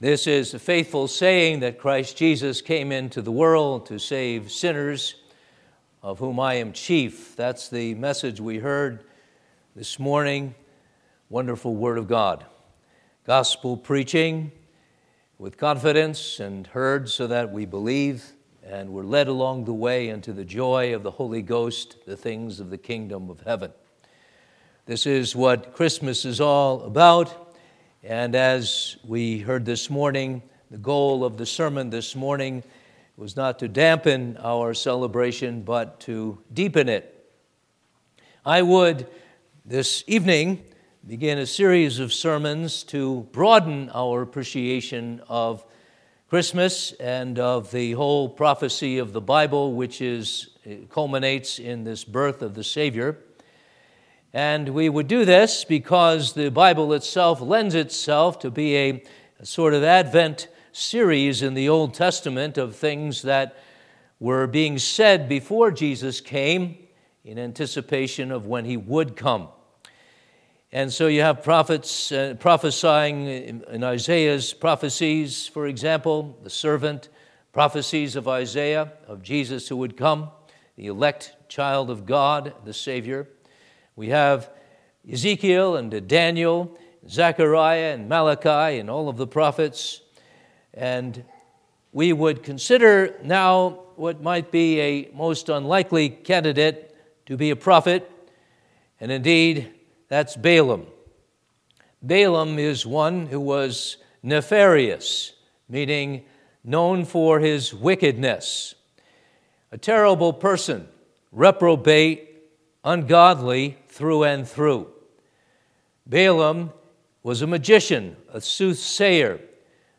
This is a faithful saying that Christ Jesus came into the world to save sinners, of whom I am chief. That's the message we heard this morning. Wonderful Word of God. Gospel preaching with confidence and heard so that we believe and we're led along the way into the joy of the Holy Ghost, the things of the kingdom of heaven. This is what Christmas is all about. And as we heard this morning, the goal of the sermon this morning was not to dampen our celebration, but to deepen it. I would this evening begin a series of sermons to broaden our appreciation of Christmas and of the whole prophecy of the Bible, which is culminates in this birth of the Savior. And we would do this because the Bible itself lends itself to be a, a sort of Advent series in the Old Testament of things that were being said before Jesus came in anticipation of when he would come. And so you have prophets uh, prophesying in, in Isaiah's prophecies, for example, the servant prophecies of Isaiah of Jesus who would come, the elect child of God, the Savior. We have Ezekiel and Daniel, Zechariah and Malachi, and all of the prophets. And we would consider now what might be a most unlikely candidate to be a prophet, and indeed, that's Balaam. Balaam is one who was nefarious, meaning known for his wickedness, a terrible person, reprobate, ungodly, through and through. Balaam was a magician, a soothsayer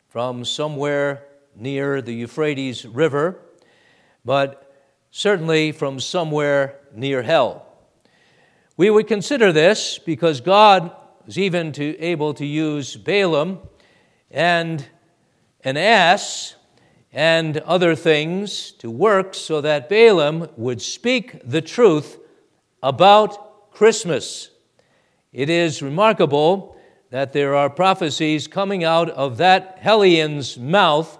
from somewhere near the Euphrates River, but certainly from somewhere near hell. We would consider this because God was even to, able to use Balaam and an ass and other things to work so that Balaam would speak the truth about Christmas. It is remarkable that there are prophecies coming out of that Hellion's mouth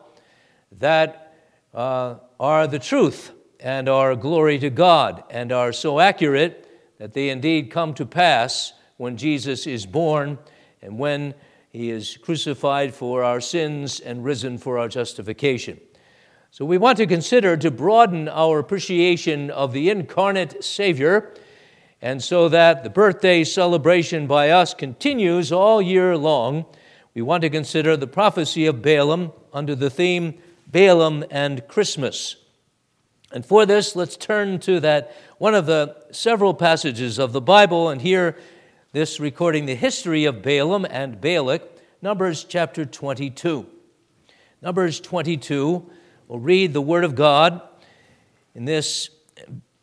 that uh, are the truth and are glory to God and are so accurate that they indeed come to pass when Jesus is born and when he is crucified for our sins and risen for our justification. So we want to consider to broaden our appreciation of the incarnate Savior and so that the birthday celebration by us continues all year long, we want to consider the prophecy of Balaam under the theme Balaam and Christmas. And for this, let's turn to that one of the several passages of the Bible and hear this recording the history of Balaam and Balak, Numbers chapter 22. Numbers 22, we'll read the Word of God in this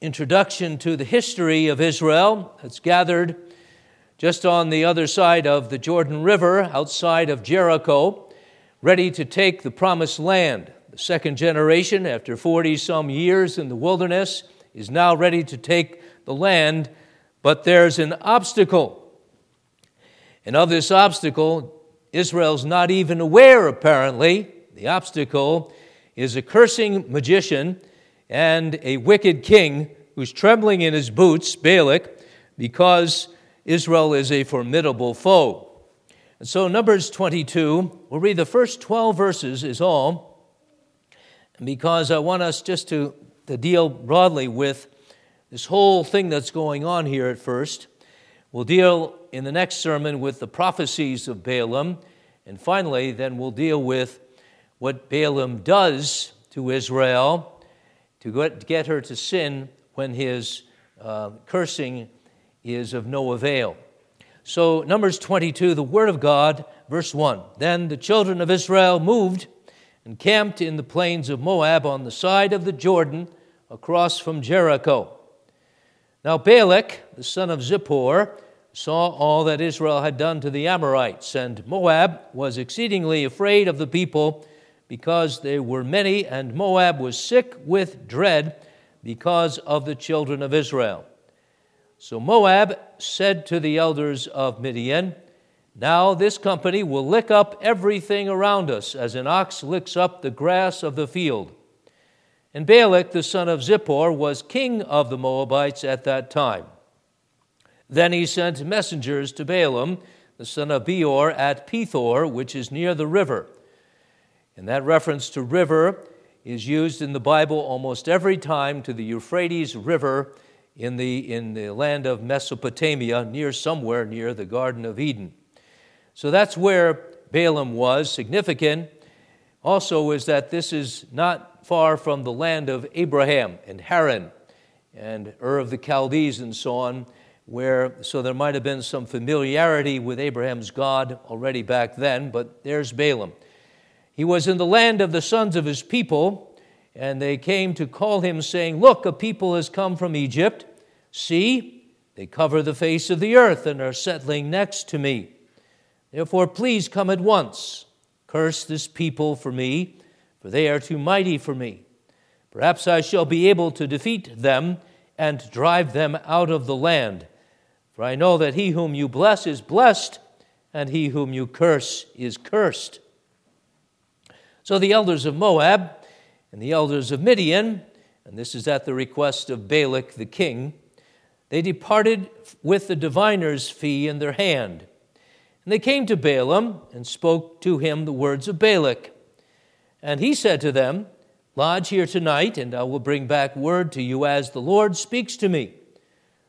introduction to the history of Israel that's gathered just on the other side of the Jordan River, outside of Jericho, ready to take the promised land. The second generation, after 40 some years in the wilderness, is now ready to take the land, but there's an obstacle. And of this obstacle, Israel's not even aware, apparently. The obstacle is a cursing magician and a wicked king who's trembling in his boots, Balak, because Israel is a formidable foe. And so, Numbers 22, we'll read the first 12 verses, is all. Because I want us just to, to deal broadly with this whole thing that's going on here at first, we'll deal in the next sermon with the prophecies of Balaam. And finally, then we'll deal with what Balaam does to Israel to get her to sin when his uh, cursing is of no avail. So, Numbers 22, the Word of God, verse 1. Then the children of Israel moved and camped in the plains of Moab on the side of the Jordan across from Jericho. Now, Balak, the son of Zippor, saw all that Israel had done to the Amorites, and Moab was exceedingly afraid of the people because they were many, and Moab was sick with dread because of the children of Israel. So Moab said to the elders of Midian, Now this company will lick up everything around us, as an ox licks up the grass of the field. And Balak, the son of Zippor, was king of the Moabites at that time. Then he sent messengers to Balaam, the son of Beor, at Pethor, which is near the river. And that reference to river is used in the Bible almost every time to the Euphrates River in the, in the land of Mesopotamia, near somewhere near the Garden of Eden. So that's where Balaam was. Significant also is that this is not far from the land of Abraham and Haran and Ur of the Chaldees and so on, where so there might have been some familiarity with Abraham's God already back then, but there's Balaam. He was in the land of the sons of his people and they came to call him, saying, Look, a people has come from Egypt. See, they cover the face of the earth and are settling next to me. Therefore, please come at once. Curse this people for me, for they are too mighty for me. Perhaps I shall be able to defeat them and drive them out of the land. For I know that he whom you bless is blessed, and he whom you curse is cursed. So the elders of Moab, and the elders of Midian, and this is at the request of Balak the king, they departed with the diviner's fee in their hand. And they came to Balaam and spoke to him the words of Balak. And he said to them, Lodge here tonight, and I will bring back word to you as the Lord speaks to me.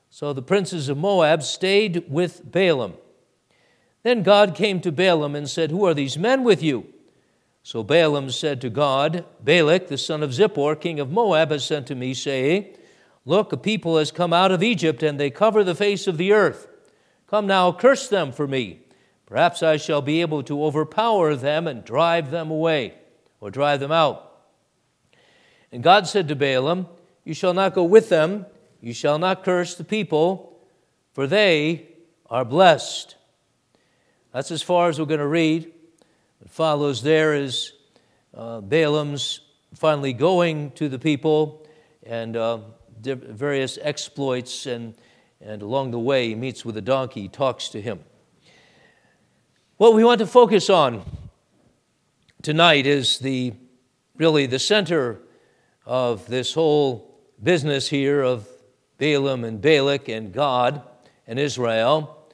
So the princes of Moab stayed with Balaam. Then God came to Balaam and said, Who are these men with you? So Balaam said to God, Balak, the son of Zippor, king of Moab, has sent to me, saying, Look, a people has come out of Egypt, and they cover the face of the earth. Come now, curse them for me. Perhaps I shall be able to overpower them and drive them away, or drive them out. And God said to Balaam, You shall not go with them, you shall not curse the people, for they are blessed. That's as far as we're going to read. What follows there is uh, Balaam's finally going to the people and uh, various exploits, and, and along the way, he meets with a donkey, talks to him. What we want to focus on tonight is the really the center of this whole business here of Balaam and Balak and God and Israel.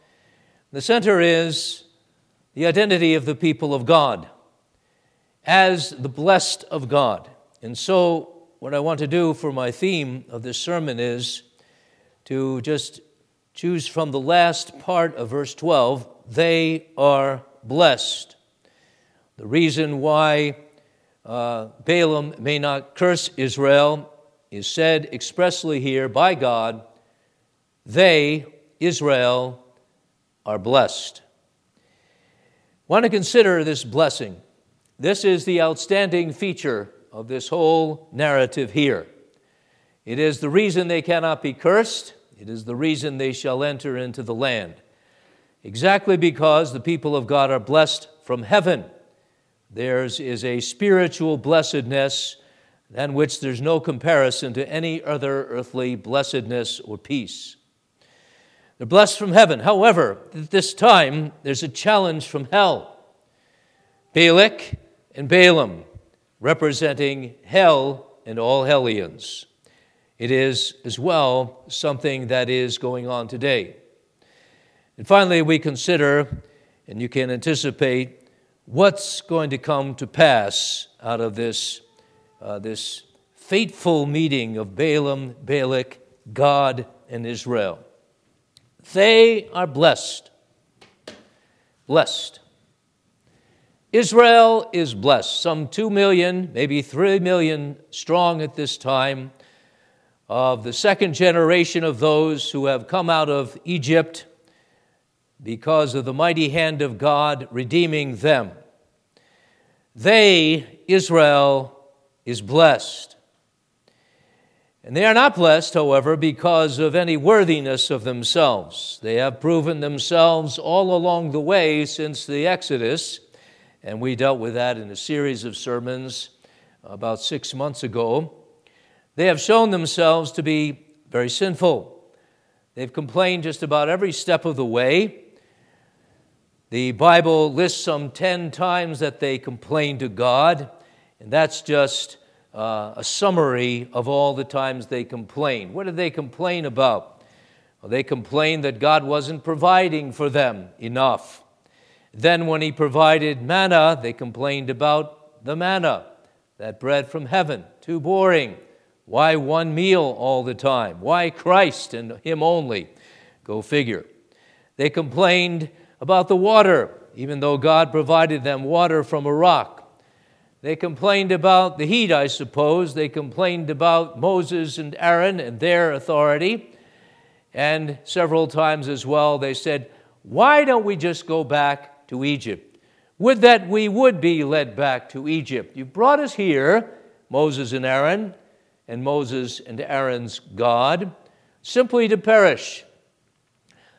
The center is the identity of the people of God as the blessed of God. And so, what I want to do for my theme of this sermon is to just choose from the last part of verse 12 they are blessed. The reason why uh, Balaam may not curse Israel is said expressly here by God they, Israel, are blessed want to consider this blessing. This is the outstanding feature of this whole narrative here. It is the reason they cannot be cursed, it is the reason they shall enter into the land. Exactly because the people of God are blessed from heaven. Theirs is a spiritual blessedness than which there's no comparison to any other earthly blessedness or peace. They're blessed from heaven. However, at this time, there's a challenge from hell. Balak and Balaam, representing hell and all hellions. It is as well something that is going on today. And finally, we consider, and you can anticipate, what's going to come to pass out of this, uh, this fateful meeting of Balaam, Balak, God, and Israel. They are blessed. Blessed. Israel is blessed. Some 2 million, maybe 3 million strong at this time, of the second generation of those who have come out of Egypt because of the mighty hand of God redeeming them. They, Israel, is blessed. And they are not blessed, however, because of any worthiness of themselves. They have proven themselves all along the way since the Exodus, and we dealt with that in a series of sermons about six months ago. They have shown themselves to be very sinful. They've complained just about every step of the way. The Bible lists some 10 times that they complained to God, and that's just uh, a summary of all the times they complained. What did they complain about? Well, they complained that God wasn't providing for them enough. Then, when He provided manna, they complained about the manna, that bread from heaven, too boring. Why one meal all the time? Why Christ and Him only? Go figure. They complained about the water, even though God provided them water from a rock. They complained about the heat, I suppose. They complained about Moses and Aaron and their authority. And several times as well, they said, Why don't we just go back to Egypt? Would that we would be led back to Egypt. You brought us here, Moses and Aaron, and Moses and Aaron's God, simply to perish.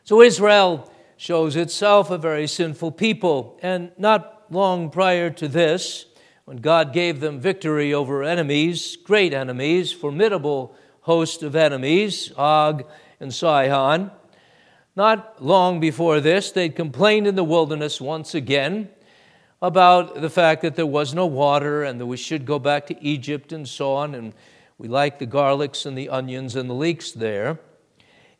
So Israel shows itself a very sinful people. And not long prior to this, when God gave them victory over enemies, great enemies, formidable host of enemies, Og and Sihon. Not long before this, they'd complained in the wilderness once again about the fact that there was no water and that we should go back to Egypt and so on. And we like the garlics and the onions and the leeks there.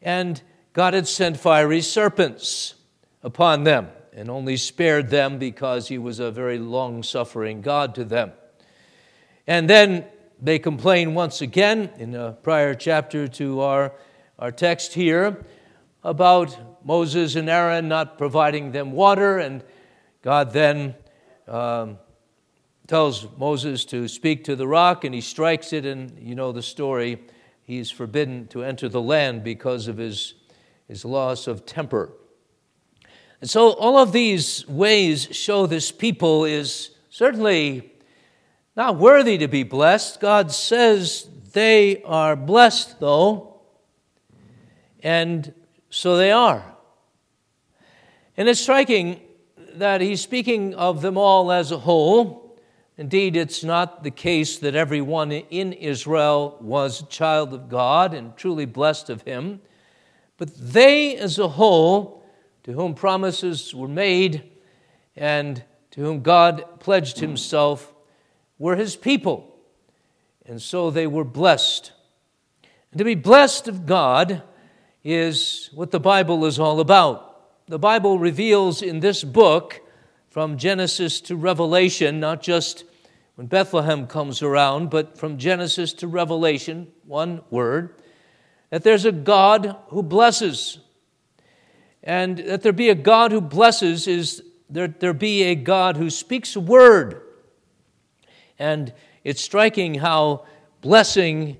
And God had sent fiery serpents upon them and only spared them because he was a very long suffering God to them. And then they complain once again in a prior chapter to our, our text here about Moses and Aaron not providing them water, and God then um, tells Moses to speak to the rock, and he strikes it, and you know the story. He's forbidden to enter the land because of his, his loss of temper. And so all of these ways show this people is certainly not worthy to be blessed. God says they are blessed, though, and so they are. And it's striking that he's speaking of them all as a whole. Indeed, it's not the case that everyone in Israel was a child of God and truly blessed of him, but they as a whole to whom promises were made and to whom God pledged himself were his people. And so they were blessed. And to be blessed of God is what the Bible is all about. The Bible reveals in this book, from Genesis to Revelation, not just when Bethlehem comes around, but from Genesis to Revelation, one word, that there's a God who blesses. And that there be a God who blesses is there, there be a God who speaks a word. And it's striking how blessing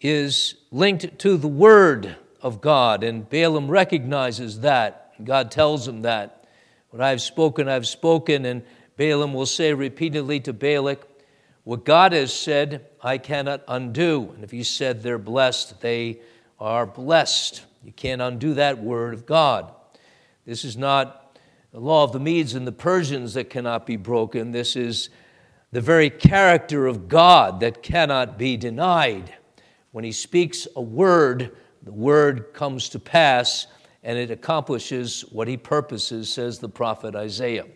is linked to the word of God. And Balaam recognizes that. God tells him that. What I've spoken, I've spoken. And Balaam will say repeatedly to Balak, What God has said, I cannot undo. And if he said they're blessed, they are blessed. You can't undo that word of God. This is not the law of the Medes and the Persians that cannot be broken. This is the very character of God that cannot be denied. When He speaks a word, the word comes to pass and it accomplishes what He purposes, says the prophet Isaiah.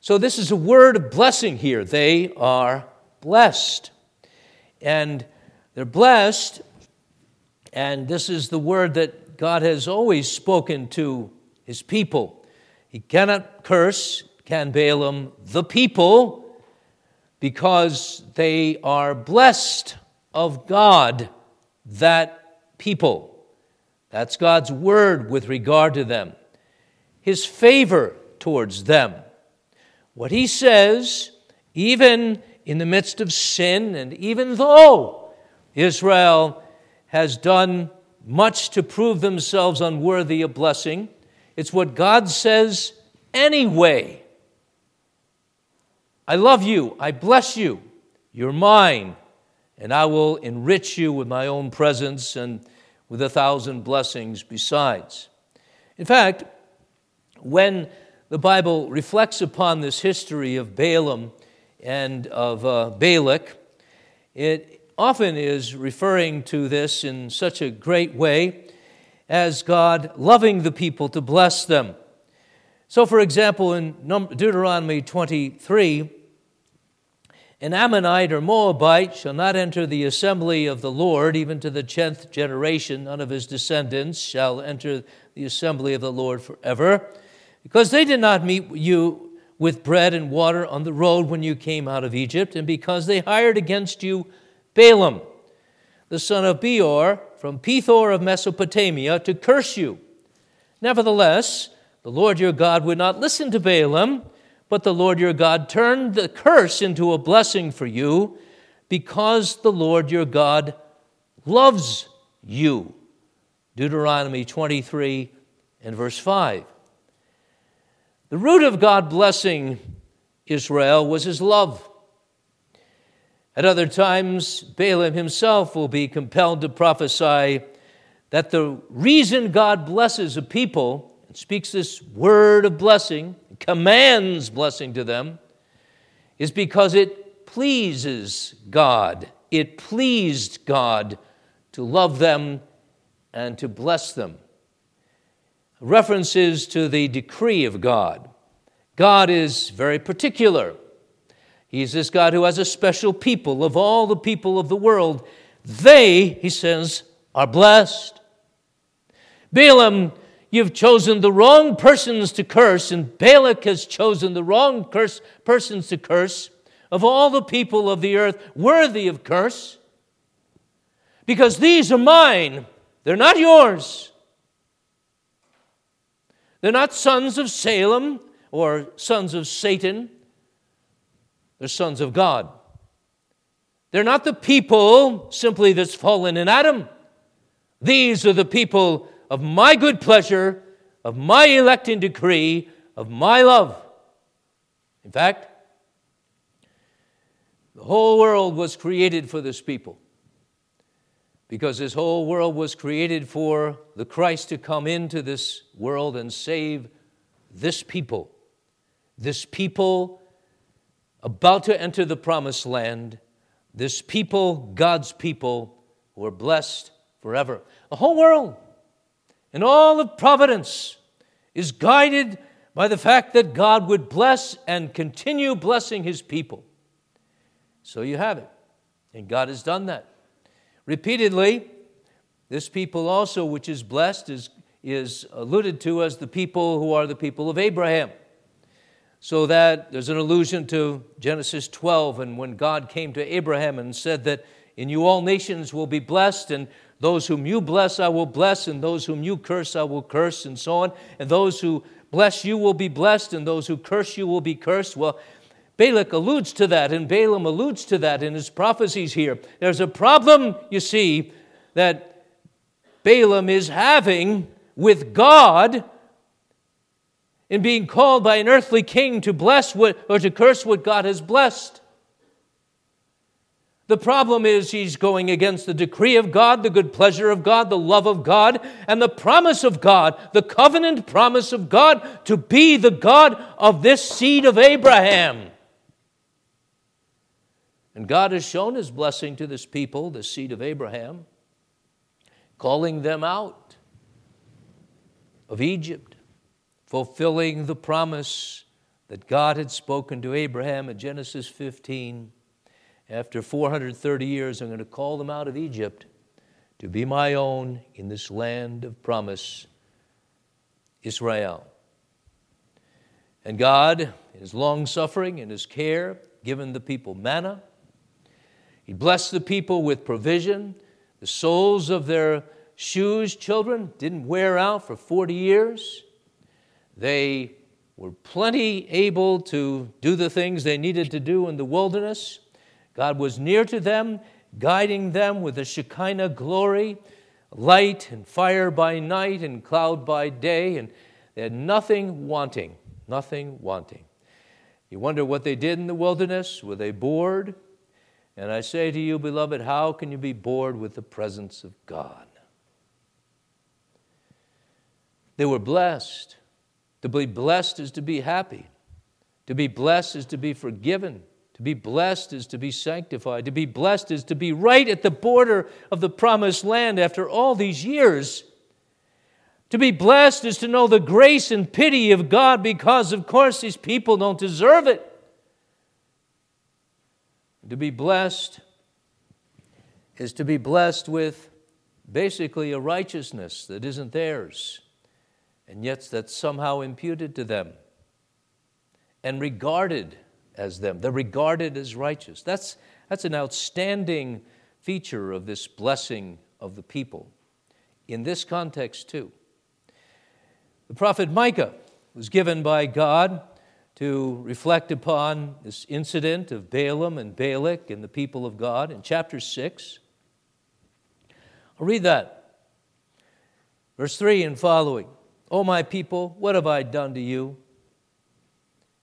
So, this is a word of blessing here. They are blessed. And they're blessed, and this is the word that God has always spoken to his people. He cannot curse, can Balaam, the people, because they are blessed of God, that people. That's God's word with regard to them. His favor towards them. What he says, even in the midst of sin, and even though Israel has done much to prove themselves unworthy of blessing, it's what God says anyway. I love you. I bless you. You're mine. And I will enrich you with my own presence and with a thousand blessings besides. In fact, when the Bible reflects upon this history of Balaam and of uh, Balak, it often is referring to this in such a great way as God loving the people to bless them. So, for example, in Deuteronomy 23, an Ammonite or Moabite shall not enter the assembly of the Lord, even to the tenth generation. None of his descendants shall enter the assembly of the Lord forever, because they did not meet you with bread and water on the road when you came out of Egypt, and because they hired against you Balaam, the son of Beor, from Pethor of Mesopotamia, to curse you. Nevertheless, the Lord your God would not listen to Balaam but the Lord your God turned the curse into a blessing for you because the Lord your God loves you. Deuteronomy 23 and verse 5. The root of God blessing Israel was his love. At other times, Balaam himself will be compelled to prophesy that the reason God blesses a people and speaks this word of blessing commands blessing to them is because it pleases God. It pleased God to love them and to bless them. References to the decree of God. God is very particular. He's this God who has a special people. Of all the people of the world, they, he says, are blessed. Balaam You've chosen the wrong persons to curse, and Balak has chosen the wrong curse, persons to curse of all the people of the earth worthy of curse. Because these are mine, they're not yours. They're not sons of Salem or sons of Satan, they're sons of God. They're not the people simply that's fallen in Adam. These are the people of my good pleasure, of my electing decree, of my love. In fact, the whole world was created for this people because this whole world was created for the Christ to come into this world and save this people. This people about to enter the promised land, this people, God's people, who are blessed forever. The whole world and all of providence is guided by the fact that God would bless and continue blessing his people. So you have it. And God has done that. Repeatedly, this people also, which is blessed, is, is alluded to as the people who are the people of Abraham. So that there's an allusion to Genesis 12 and when God came to Abraham and said that in you all nations will be blessed, and those whom you bless, I will bless, and those whom you curse, I will curse, and so on. And those who bless you will be blessed, and those who curse you will be cursed. Well, Balak alludes to that, and Balaam alludes to that in his prophecies here. There's a problem, you see, that Balaam is having with God in being called by an earthly king to bless what, or to curse what God has blessed. The problem is he's going against the decree of God, the good pleasure of God, the love of God, and the promise of God, the covenant promise of God to be the God of this seed of Abraham. And God has shown his blessing to this people, the seed of Abraham, calling them out of Egypt, fulfilling the promise that God had spoken to Abraham in Genesis 15 after 430 years, I'm going to call them out of Egypt to be my own in this land of promise, Israel. And God, in His long suffering and His care, given the people manna. He blessed the people with provision. The soles of their shoes, children, didn't wear out for 40 years. They were plenty able to do the things they needed to do in the wilderness. God was near to them, guiding them with the Shekinah glory, light and fire by night and cloud by day, and they had nothing wanting, nothing wanting. You wonder what they did in the wilderness? Were they bored? And I say to you, beloved, how can you be bored with the presence of God? They were blessed. To be blessed is to be happy. To be blessed is to be forgiven. To be blessed is to be sanctified. To be blessed is to be right at the border of the promised land after all these years. To be blessed is to know the grace and pity of God because, of course, these people don't deserve it. To be blessed is to be blessed with basically a righteousness that isn't theirs, and yet that's somehow imputed to them and regarded as them. They're regarded as righteous. That's, that's an outstanding feature of this blessing of the people. In this context, too. The prophet Micah was given by God to reflect upon this incident of Balaam and Balak and the people of God in chapter 6. I'll read that. Verse 3 and following. O my people, what have I done to you?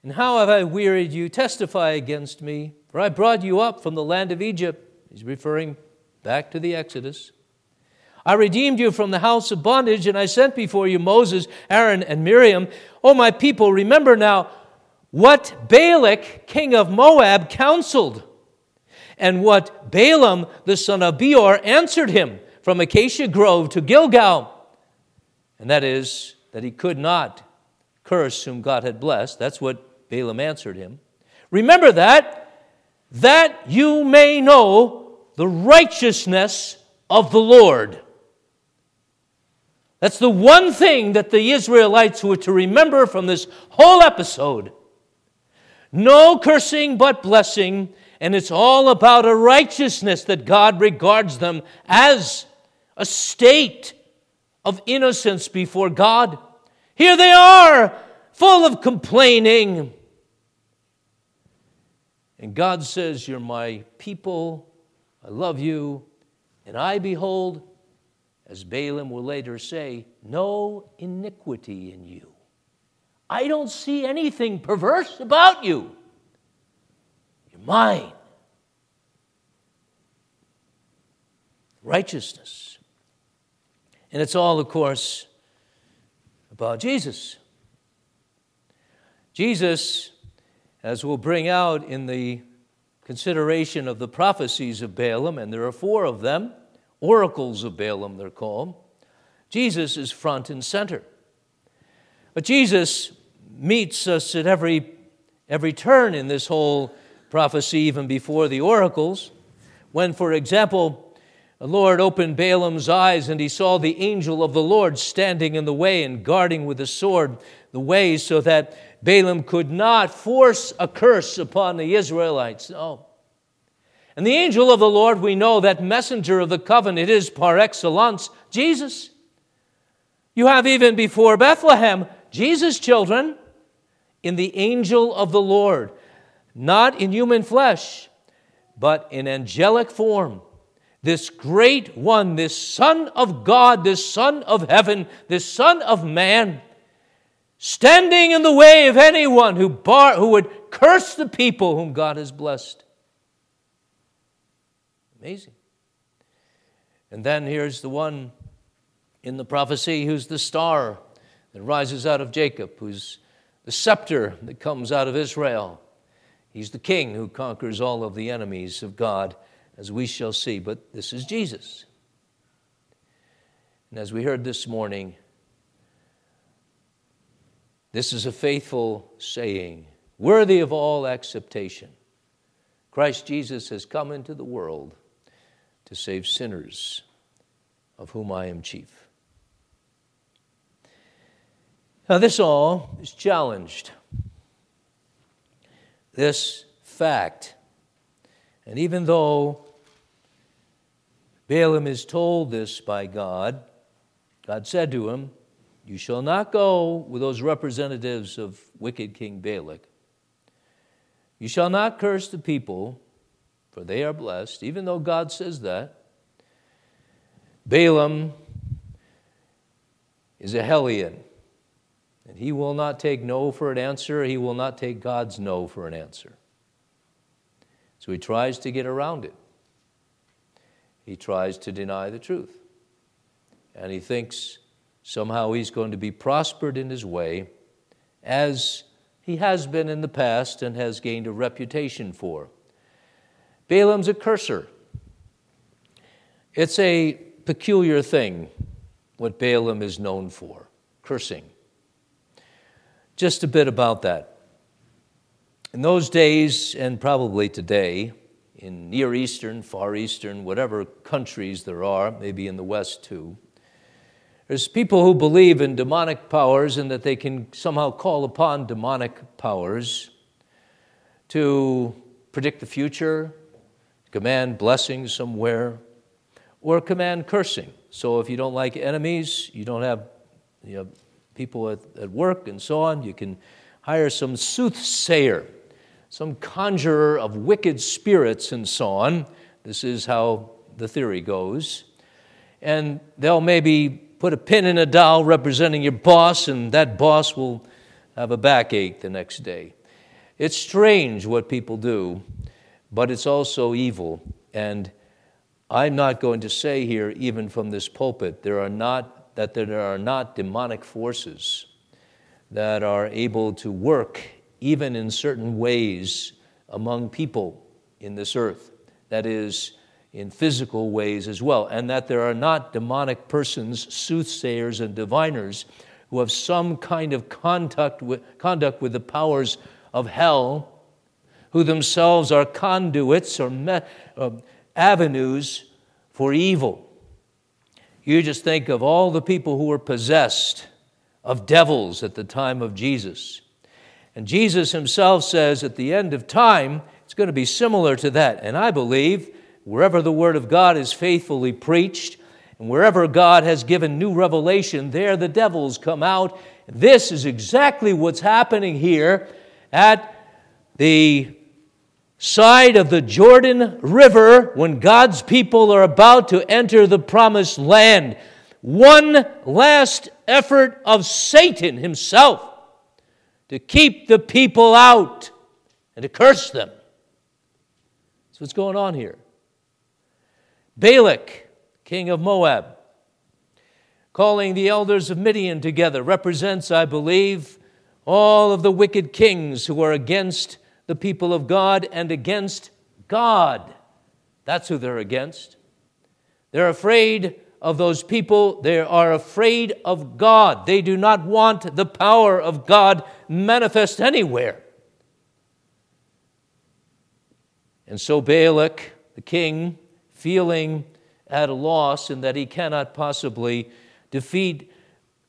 And how have I wearied you? Testify against me. For I brought you up from the land of Egypt. He's referring back to the Exodus. I redeemed you from the house of bondage, and I sent before you Moses, Aaron, and Miriam. O my people, remember now what Balak, king of Moab, counseled, and what Balaam, the son of Beor, answered him from Acacia Grove to Gilgal. And that is, that he could not curse whom God had blessed. That's what Balaam answered him. Remember that, that you may know the righteousness of the Lord. That's the one thing that the Israelites were to remember from this whole episode. No cursing but blessing, and it's all about a righteousness that God regards them as a state of innocence before God. Here they are, full of complaining. And God says, You're my people, I love you, and I behold, as Balaam will later say, no iniquity in you. I don't see anything perverse about you. You're mine. Righteousness. And it's all, of course, about Jesus. Jesus, as we'll bring out in the consideration of the prophecies of Balaam, and there are four of them, oracles of Balaam, they're called, Jesus is front and center. But Jesus meets us at every, every turn in this whole prophecy, even before the oracles. When, for example, the Lord opened Balaam's eyes, and he saw the angel of the Lord standing in the way and guarding with a sword the way so that Balaam could not force a curse upon the Israelites. No. And the angel of the Lord, we know that messenger of the covenant is par excellence Jesus. You have even before Bethlehem, Jesus' children in the angel of the Lord, not in human flesh, but in angelic form this great one, this Son of God, this Son of heaven, this Son of man, standing in the way of anyone who, bar, who would curse the people whom God has blessed. Amazing. And then here's the one in the prophecy who's the star that rises out of Jacob, who's the scepter that comes out of Israel. He's the king who conquers all of the enemies of God as we shall see, but this is Jesus. And as we heard this morning, this is a faithful saying, worthy of all acceptation. Christ Jesus has come into the world to save sinners, of whom I am chief. Now, this all is challenged. This fact. And even though Balaam is told this by God. God said to him, You shall not go with those representatives of wicked King Balak. You shall not curse the people, for they are blessed, even though God says that. Balaam is a hellion, and he will not take no for an answer. He will not take God's no for an answer. So he tries to get around it he tries to deny the truth. And he thinks somehow he's going to be prospered in his way, as he has been in the past and has gained a reputation for. Balaam's a curser. It's a peculiar thing what Balaam is known for cursing. Just a bit about that. In those days, and probably today, in Near Eastern, Far Eastern, whatever countries there are, maybe in the West too, there's people who believe in demonic powers and that they can somehow call upon demonic powers to predict the future, command blessings somewhere, or command cursing. So if you don't like enemies, you don't have you people at, at work and so on, you can hire some soothsayer, some conjurer of wicked spirits and so on. This is how the theory goes. And they'll maybe put a pin in a doll representing your boss, and that boss will have a backache the next day. It's strange what people do, but it's also evil. And I'm not going to say here, even from this pulpit, there are not, that there are not demonic forces that are able to work even in certain ways among people in this earth. That is, in physical ways as well, and that there are not demonic persons, soothsayers, and diviners who have some kind of contact with, conduct with the powers of hell, who themselves are conduits or me, uh, avenues for evil. You just think of all the people who were possessed of devils at the time of Jesus. And Jesus himself says at the end of time, it's going to be similar to that. And I believe Wherever the Word of God is faithfully preached, and wherever God has given new revelation, there the devils come out. This is exactly what's happening here at the side of the Jordan River when God's people are about to enter the promised land. One last effort of Satan himself to keep the people out and to curse them. That's what's going on here. Balak, king of Moab, calling the elders of Midian together, represents, I believe, all of the wicked kings who are against the people of God and against God. That's who they're against. They're afraid of those people. They are afraid of God. They do not want the power of God manifest anywhere. And so Balak, the king, feeling at a loss and that he cannot possibly defeat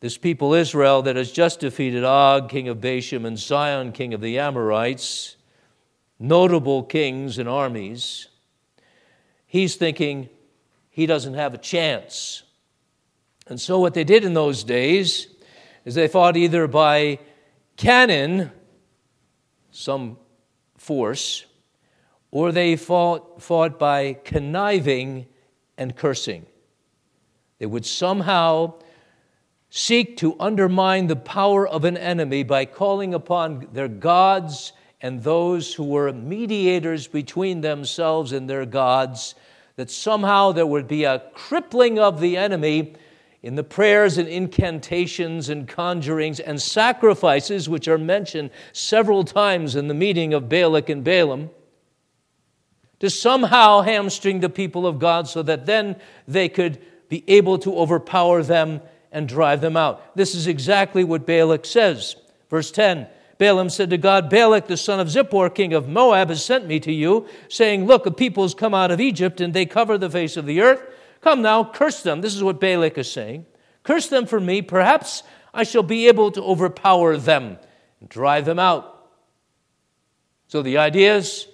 this people Israel that has just defeated Og, king of Bashan, and Sihon, king of the Amorites, notable kings and armies. He's thinking he doesn't have a chance. And so, what they did in those days is they fought either by cannon, some force, or they fought, fought by conniving and cursing. They would somehow seek to undermine the power of an enemy by calling upon their gods and those who were mediators between themselves and their gods, that somehow there would be a crippling of the enemy in the prayers and incantations and conjurings and sacrifices, which are mentioned several times in the meeting of Balak and Balaam to somehow hamstring the people of God so that then they could be able to overpower them and drive them out. This is exactly what Balak says. Verse 10 Balaam said to God, Balak, the son of Zippor, king of Moab, has sent me to you, saying, Look, a people has come out of Egypt, and they cover the face of the earth. Come now, curse them. This is what Balak is saying. Curse them for me. Perhaps I shall be able to overpower them and drive them out. So the idea is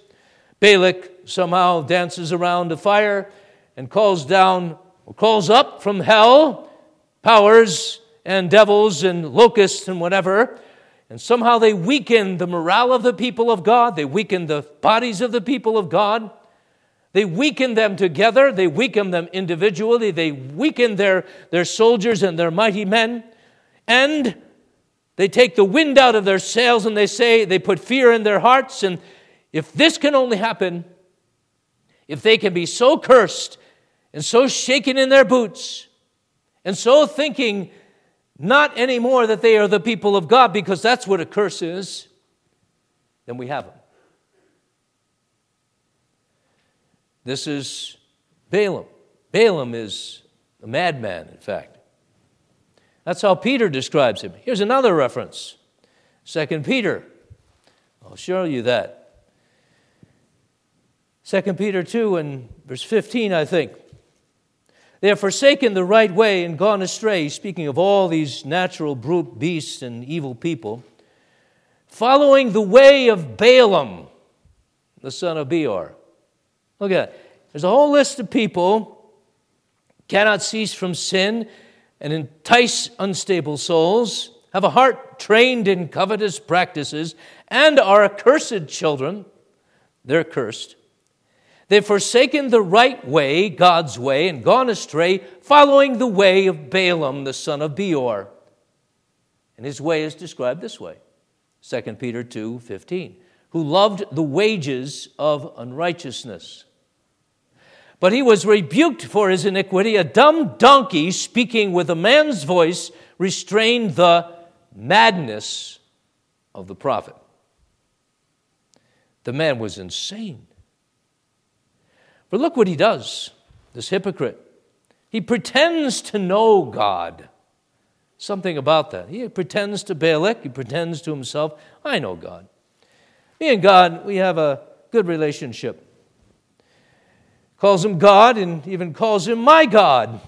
Balak somehow dances around a fire and calls down, or calls up from hell powers and devils and locusts and whatever. And somehow they weaken the morale of the people of God. They weaken the bodies of the people of God. They weaken them together. They weaken them individually. They weaken their, their soldiers and their mighty men. And they take the wind out of their sails and they say, they put fear in their hearts. And if this can only happen, if they can be so cursed and so shaken in their boots and so thinking not anymore that they are the people of God, because that's what a curse is, then we have them. This is Balaam. Balaam is a madman, in fact. That's how Peter describes him. Here's another reference 2 Peter. I'll show you that. 2 Peter 2 and verse 15, I think. They have forsaken the right way and gone astray, speaking of all these natural brute beasts and evil people, following the way of Balaam, the son of Beor. Look at that. There's a whole list of people cannot cease from sin and entice unstable souls, have a heart trained in covetous practices, and are accursed children. They're cursed. They've forsaken the right way, God's way, and gone astray, following the way of Balaam, the son of Beor. And his way is described this way 2 Peter 2 15, who loved the wages of unrighteousness. But he was rebuked for his iniquity. A dumb donkey, speaking with a man's voice, restrained the madness of the prophet. The man was insane. But look what he does, this hypocrite. He pretends to know God. Something about that. He pretends to Balak, he pretends to himself, I know God. Me and God, we have a good relationship. Calls him God and even calls him my God.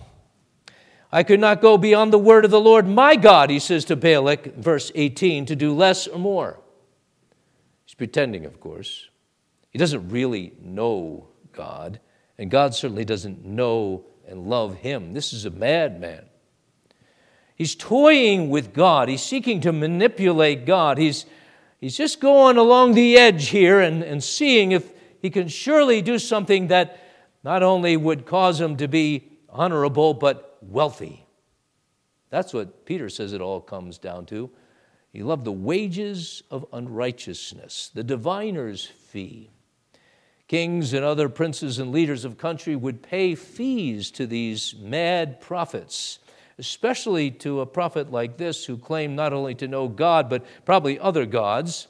I could not go beyond the word of the Lord my God, he says to Balak, verse 18, to do less or more. He's pretending, of course. He doesn't really know God, and God certainly doesn't know and love him. This is a madman. He's toying with God, he's seeking to manipulate God. He's, he's just going along the edge here and, and seeing if he can surely do something that not only would cause him to be honorable, but wealthy. That's what Peter says it all comes down to. He loved the wages of unrighteousness, the diviner's fee. Kings and other princes and leaders of country would pay fees to these mad prophets, especially to a prophet like this who claimed not only to know God, but probably other gods,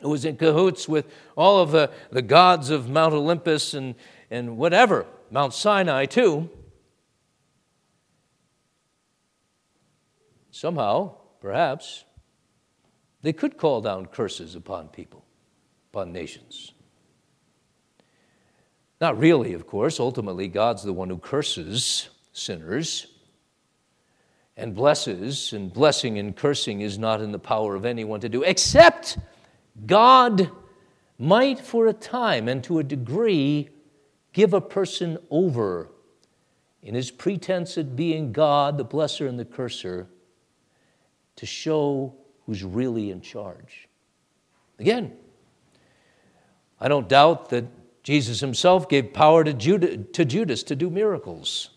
who was in cahoots with all of the, the gods of Mount Olympus and, and whatever, Mount Sinai too. Somehow, perhaps, they could call down curses upon people, upon nations. Not really, of course. Ultimately, God's the one who curses sinners and blesses, and blessing and cursing is not in the power of anyone to do, except God might, for a time and to a degree, give a person over in his pretense at being God, the blesser and the curser, to show who's really in charge. Again, I don't doubt that Jesus himself gave power to, Judas to do miracles.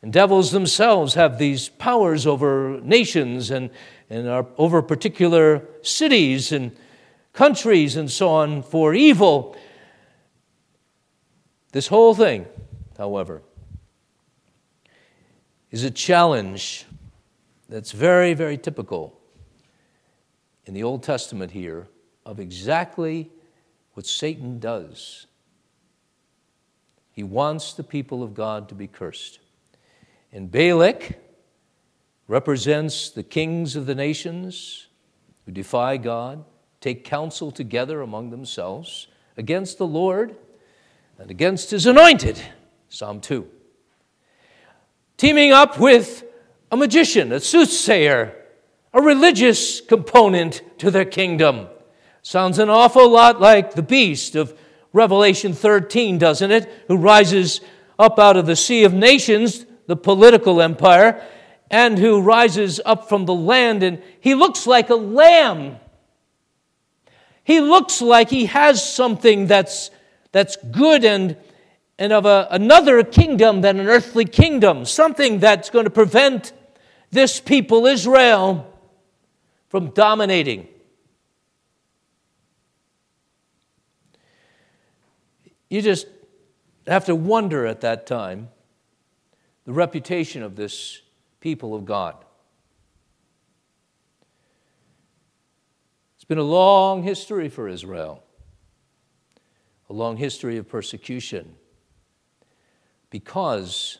And devils themselves have these powers over nations and, and are over particular cities and countries and so on for evil. This whole thing, however, is a challenge that's very, very typical in the Old Testament here of exactly what Satan does. He wants the people of God to be cursed. And Balak represents the kings of the nations who defy God, take counsel together among themselves against the Lord and against his anointed. Psalm 2. Teaming up with a magician, a soothsayer, a religious component to their kingdom. Sounds an awful lot like the beast of Revelation 13, doesn't it? Who rises up out of the sea of nations, the political empire, and who rises up from the land, and he looks like a lamb. He looks like he has something that's, that's good and, and of a, another kingdom than an earthly kingdom, something that's going to prevent this people, Israel, from dominating. You just have to wonder at that time the reputation of this people of God. It's been a long history for Israel, a long history of persecution because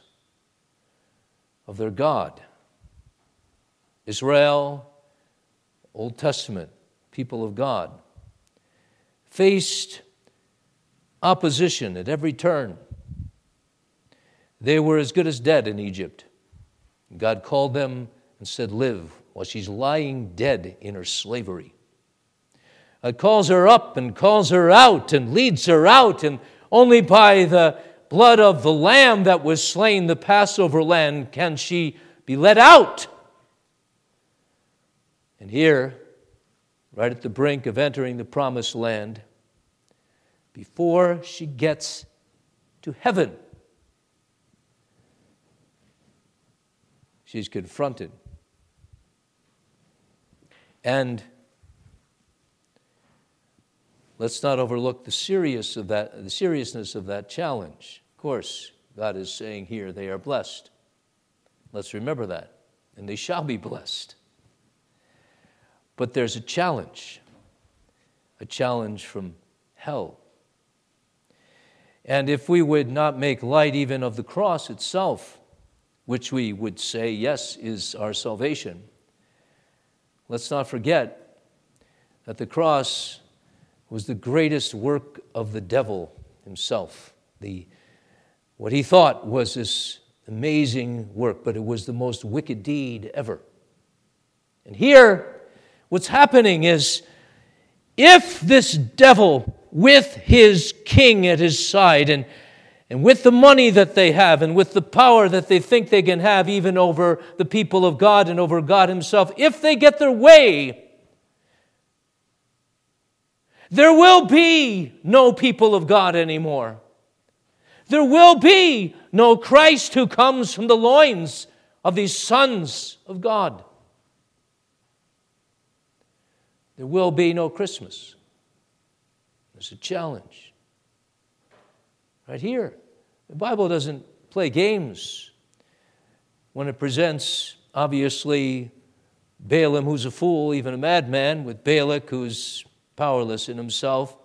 of their God. Israel, Old Testament, people of God, faced opposition at every turn. They were as good as dead in Egypt. God called them and said, Live, while she's lying dead in her slavery. God calls her up and calls her out and leads her out, and only by the blood of the lamb that was slain, the Passover lamb, can she be let out. And here, right at the brink of entering the promised land, before she gets to heaven, she's confronted. And let's not overlook the, serious of that, the seriousness of that challenge. Of course, God is saying here they are blessed. Let's remember that. And they shall be blessed. But there's a challenge, a challenge from hell. And if we would not make light even of the cross itself, which we would say, yes, is our salvation, let's not forget that the cross was the greatest work of the devil himself. The, what he thought was this amazing work, but it was the most wicked deed ever. And here, what's happening is if this devil with his king at his side and, and with the money that they have and with the power that they think they can have even over the people of God and over God Himself, if they get their way, there will be no people of God anymore. There will be no Christ who comes from the loins of these sons of God. There will be no Christmas. It's a challenge. Right here. The Bible doesn't play games when it presents, obviously, Balaam, who's a fool, even a madman, with Balak, who's powerless in himself,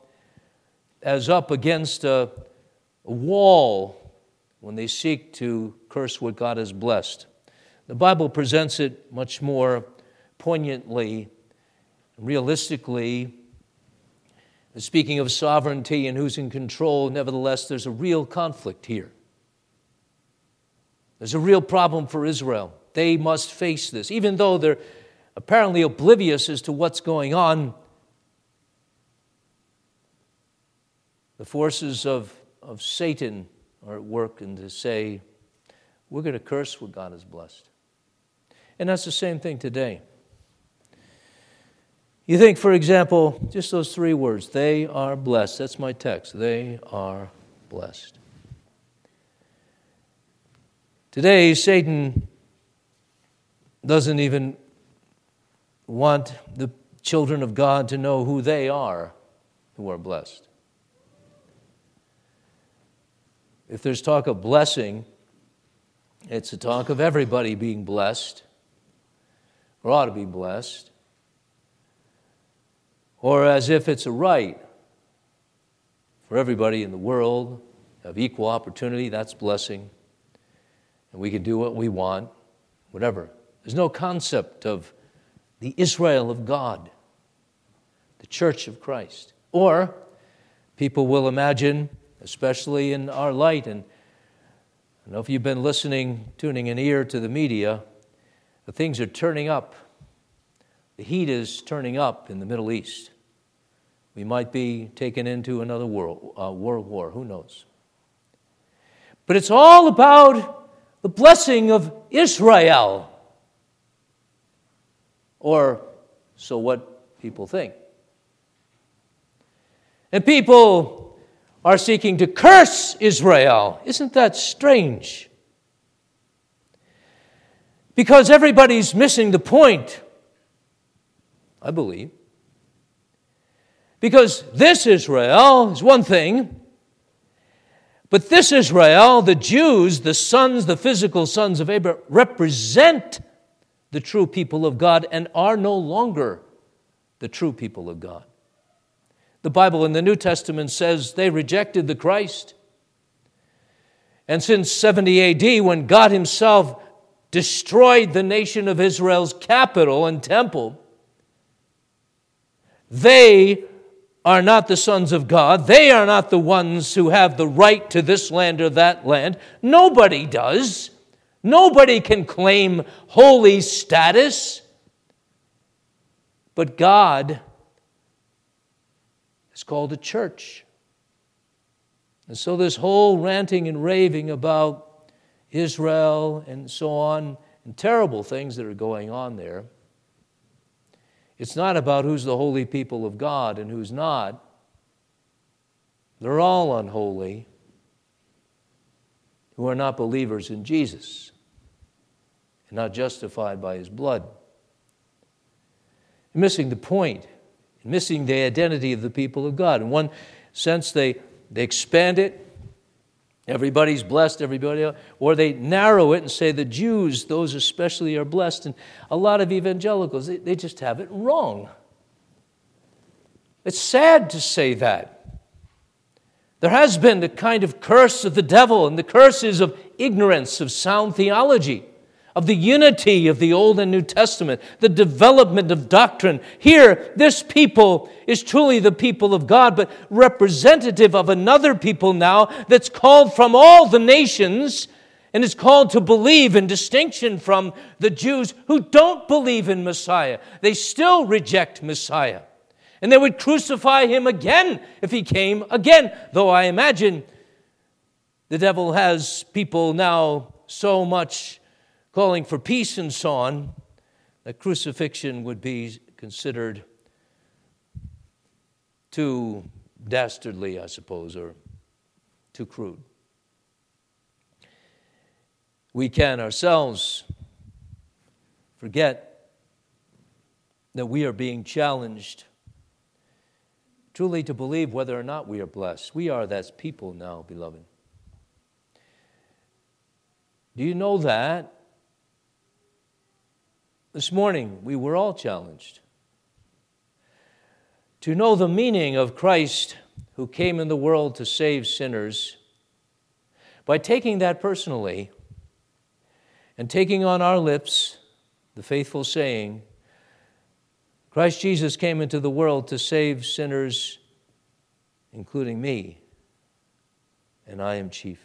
as up against a, a wall when they seek to curse what God has blessed. The Bible presents it much more poignantly, realistically, Speaking of sovereignty and who's in control, nevertheless, there's a real conflict here. There's a real problem for Israel. They must face this. Even though they're apparently oblivious as to what's going on, the forces of, of Satan are at work and to say, we're going to curse what God has blessed. And that's the same thing today. You think, for example, just those three words, they are blessed. That's my text. They are blessed. Today, Satan doesn't even want the children of God to know who they are who are blessed. If there's talk of blessing, it's a talk of everybody being blessed or ought to be blessed or as if it's a right for everybody in the world of equal opportunity, that's blessing. And we can do what we want, whatever. There's no concept of the Israel of God, the church of Christ. Or people will imagine, especially in our light, and I know if you've been listening, tuning an ear to the media, things are turning up the heat is turning up in the Middle East. We might be taken into another world, uh, world war, who knows? But it's all about the blessing of Israel. Or so what people think. And people are seeking to curse Israel. Isn't that strange? Because everybody's missing the point. I believe. Because this Israel is one thing, but this Israel, the Jews, the sons, the physical sons of Abraham, represent the true people of God and are no longer the true people of God. The Bible in the New Testament says they rejected the Christ. And since 70 AD, when God Himself destroyed the nation of Israel's capital and temple, they are not the sons of God. They are not the ones who have the right to this land or that land. Nobody does. Nobody can claim holy status. But God is called a church. And so, this whole ranting and raving about Israel and so on, and terrible things that are going on there, it's not about who's the holy people of God and who's not. They're all unholy who are not believers in Jesus and not justified by his blood. missing the point, missing the identity of the people of God. In one sense, they, they expand it. Everybody's blessed, everybody. Or they narrow it and say the Jews, those especially, are blessed. And a lot of evangelicals, they, they just have it wrong. It's sad to say that. There has been the kind of curse of the devil, and the curse is of ignorance of sound theology of the unity of the Old and New Testament, the development of doctrine. Here, this people is truly the people of God, but representative of another people now that's called from all the nations and is called to believe in distinction from the Jews who don't believe in Messiah. They still reject Messiah. And they would crucify him again if he came again, though I imagine the devil has people now so much calling for peace and so on, that crucifixion would be considered too dastardly, I suppose, or too crude. We can ourselves forget that we are being challenged truly to believe whether or not we are blessed. We are that people now, beloved. Do you know that? This morning, we were all challenged to know the meaning of Christ who came in the world to save sinners by taking that personally and taking on our lips the faithful saying, Christ Jesus came into the world to save sinners, including me, and I am chief.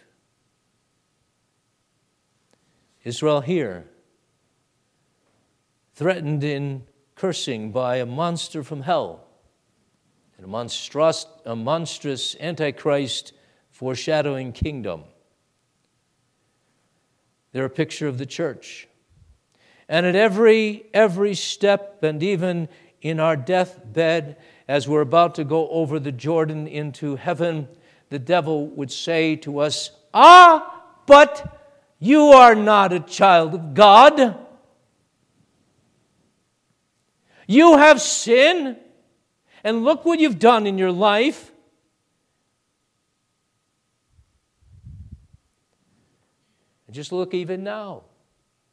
Israel, here threatened in cursing by a monster from hell and a monstrous, a monstrous antichrist foreshadowing kingdom. They're a picture of the church. And at every, every step, and even in our deathbed, as we're about to go over the Jordan into heaven, the devil would say to us, Ah, but you are not a child of God. You have sin, and look what you've done in your life. And just look even now.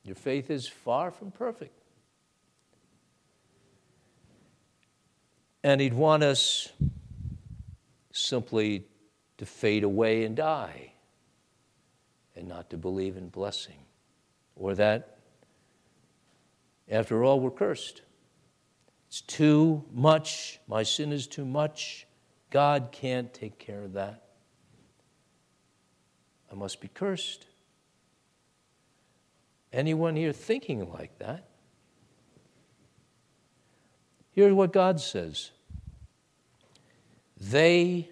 Your faith is far from perfect. And He'd want us simply to fade away and die and not to believe in blessing. Or that, after all, we're cursed. It's too much. My sin is too much. God can't take care of that. I must be cursed. Anyone here thinking like that? Here's what God says They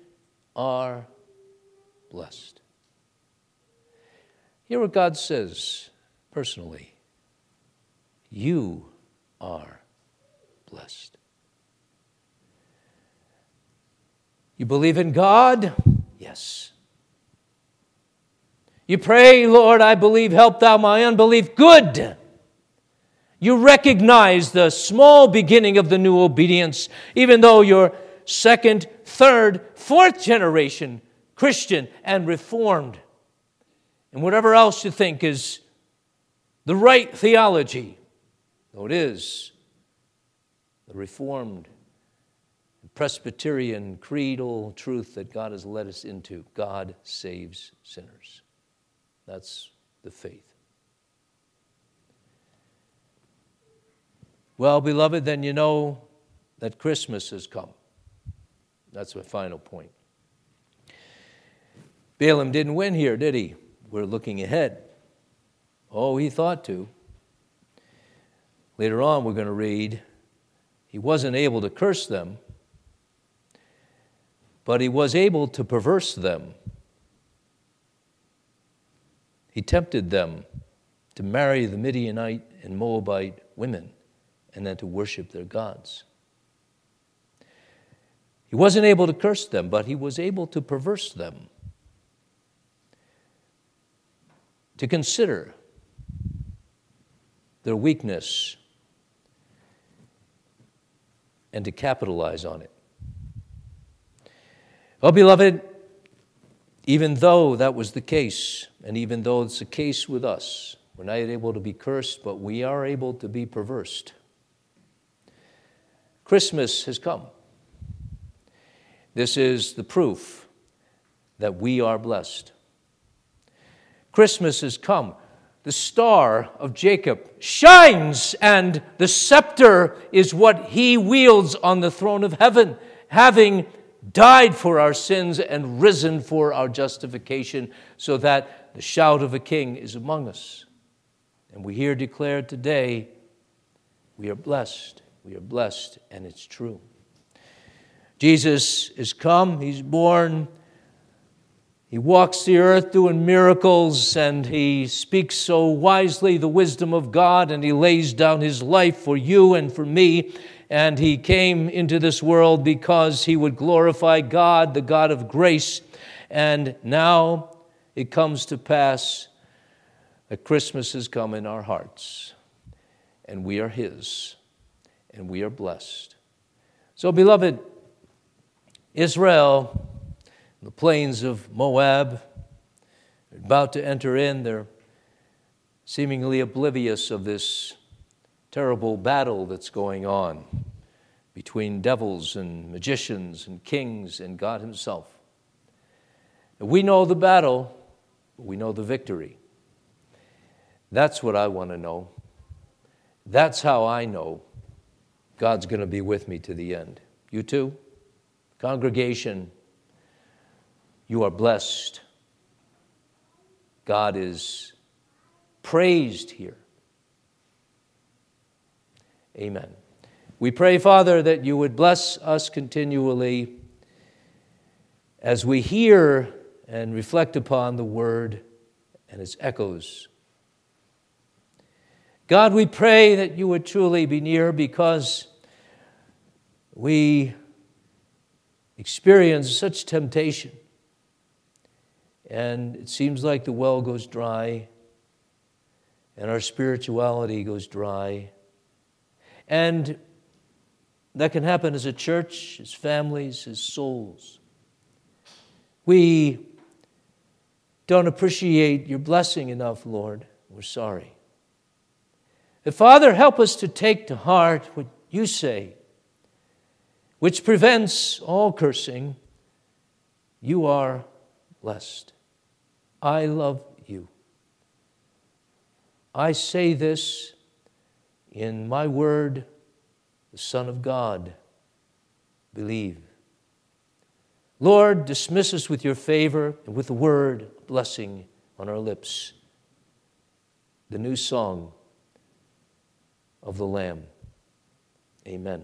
are blessed. Hear what God says personally. You are blessed. You believe in God? Yes. You pray, Lord, I believe, help thou my unbelief. Good. You recognize the small beginning of the new obedience, even though you're second, third, fourth generation Christian and reformed. And whatever else you think is the right theology, though it is the Reformed Presbyterian creedal truth that God has led us into God saves sinners. That's the faith. Well, beloved, then you know that Christmas has come. That's my final point. Balaam didn't win here, did he? We're looking ahead. Oh, he thought to. Later on, we're going to read he wasn't able to curse them, but he was able to perverse them. He tempted them to marry the Midianite and Moabite women and then to worship their gods. He wasn't able to curse them, but he was able to perverse them. To consider their weakness and to capitalize on it. Well, beloved, even though that was the case, and even though it's the case with us, we're not able to be cursed, but we are able to be perversed. Christmas has come. This is the proof that we are blessed. Christmas has come. The star of Jacob shines, and the scepter is what he wields on the throne of heaven, having died for our sins and risen for our justification, so that the shout of a king is among us. And we hear declared today, we are blessed. We are blessed, and it's true. Jesus is come, he's born. He walks the earth doing miracles and he speaks so wisely the wisdom of God and he lays down his life for you and for me. And he came into this world because he would glorify God, the God of grace. And now it comes to pass that Christmas has come in our hearts and we are his and we are blessed. So, beloved, Israel, the plains of Moab, about to enter in. They're seemingly oblivious of this terrible battle that's going on between devils and magicians and kings and God Himself. we know the battle, we know the victory. That's what I want to know. That's how I know God's going to be with me to the end. You too? Congregation, you are blessed. God is praised here. Amen. We pray, Father, that you would bless us continually as we hear and reflect upon the word and its echoes. God, we pray that you would truly be near because we experience such temptation. And it seems like the well goes dry, and our spirituality goes dry. And that can happen as a church, as families, as souls. We don't appreciate your blessing enough, Lord. We're sorry. But Father, help us to take to heart what you say which prevents all cursing, you are blessed. I love you. I say this in my word, the Son of God. Believe. Lord, dismiss us with your favor and with the word blessing on our lips. The new song of the Lamb. Amen.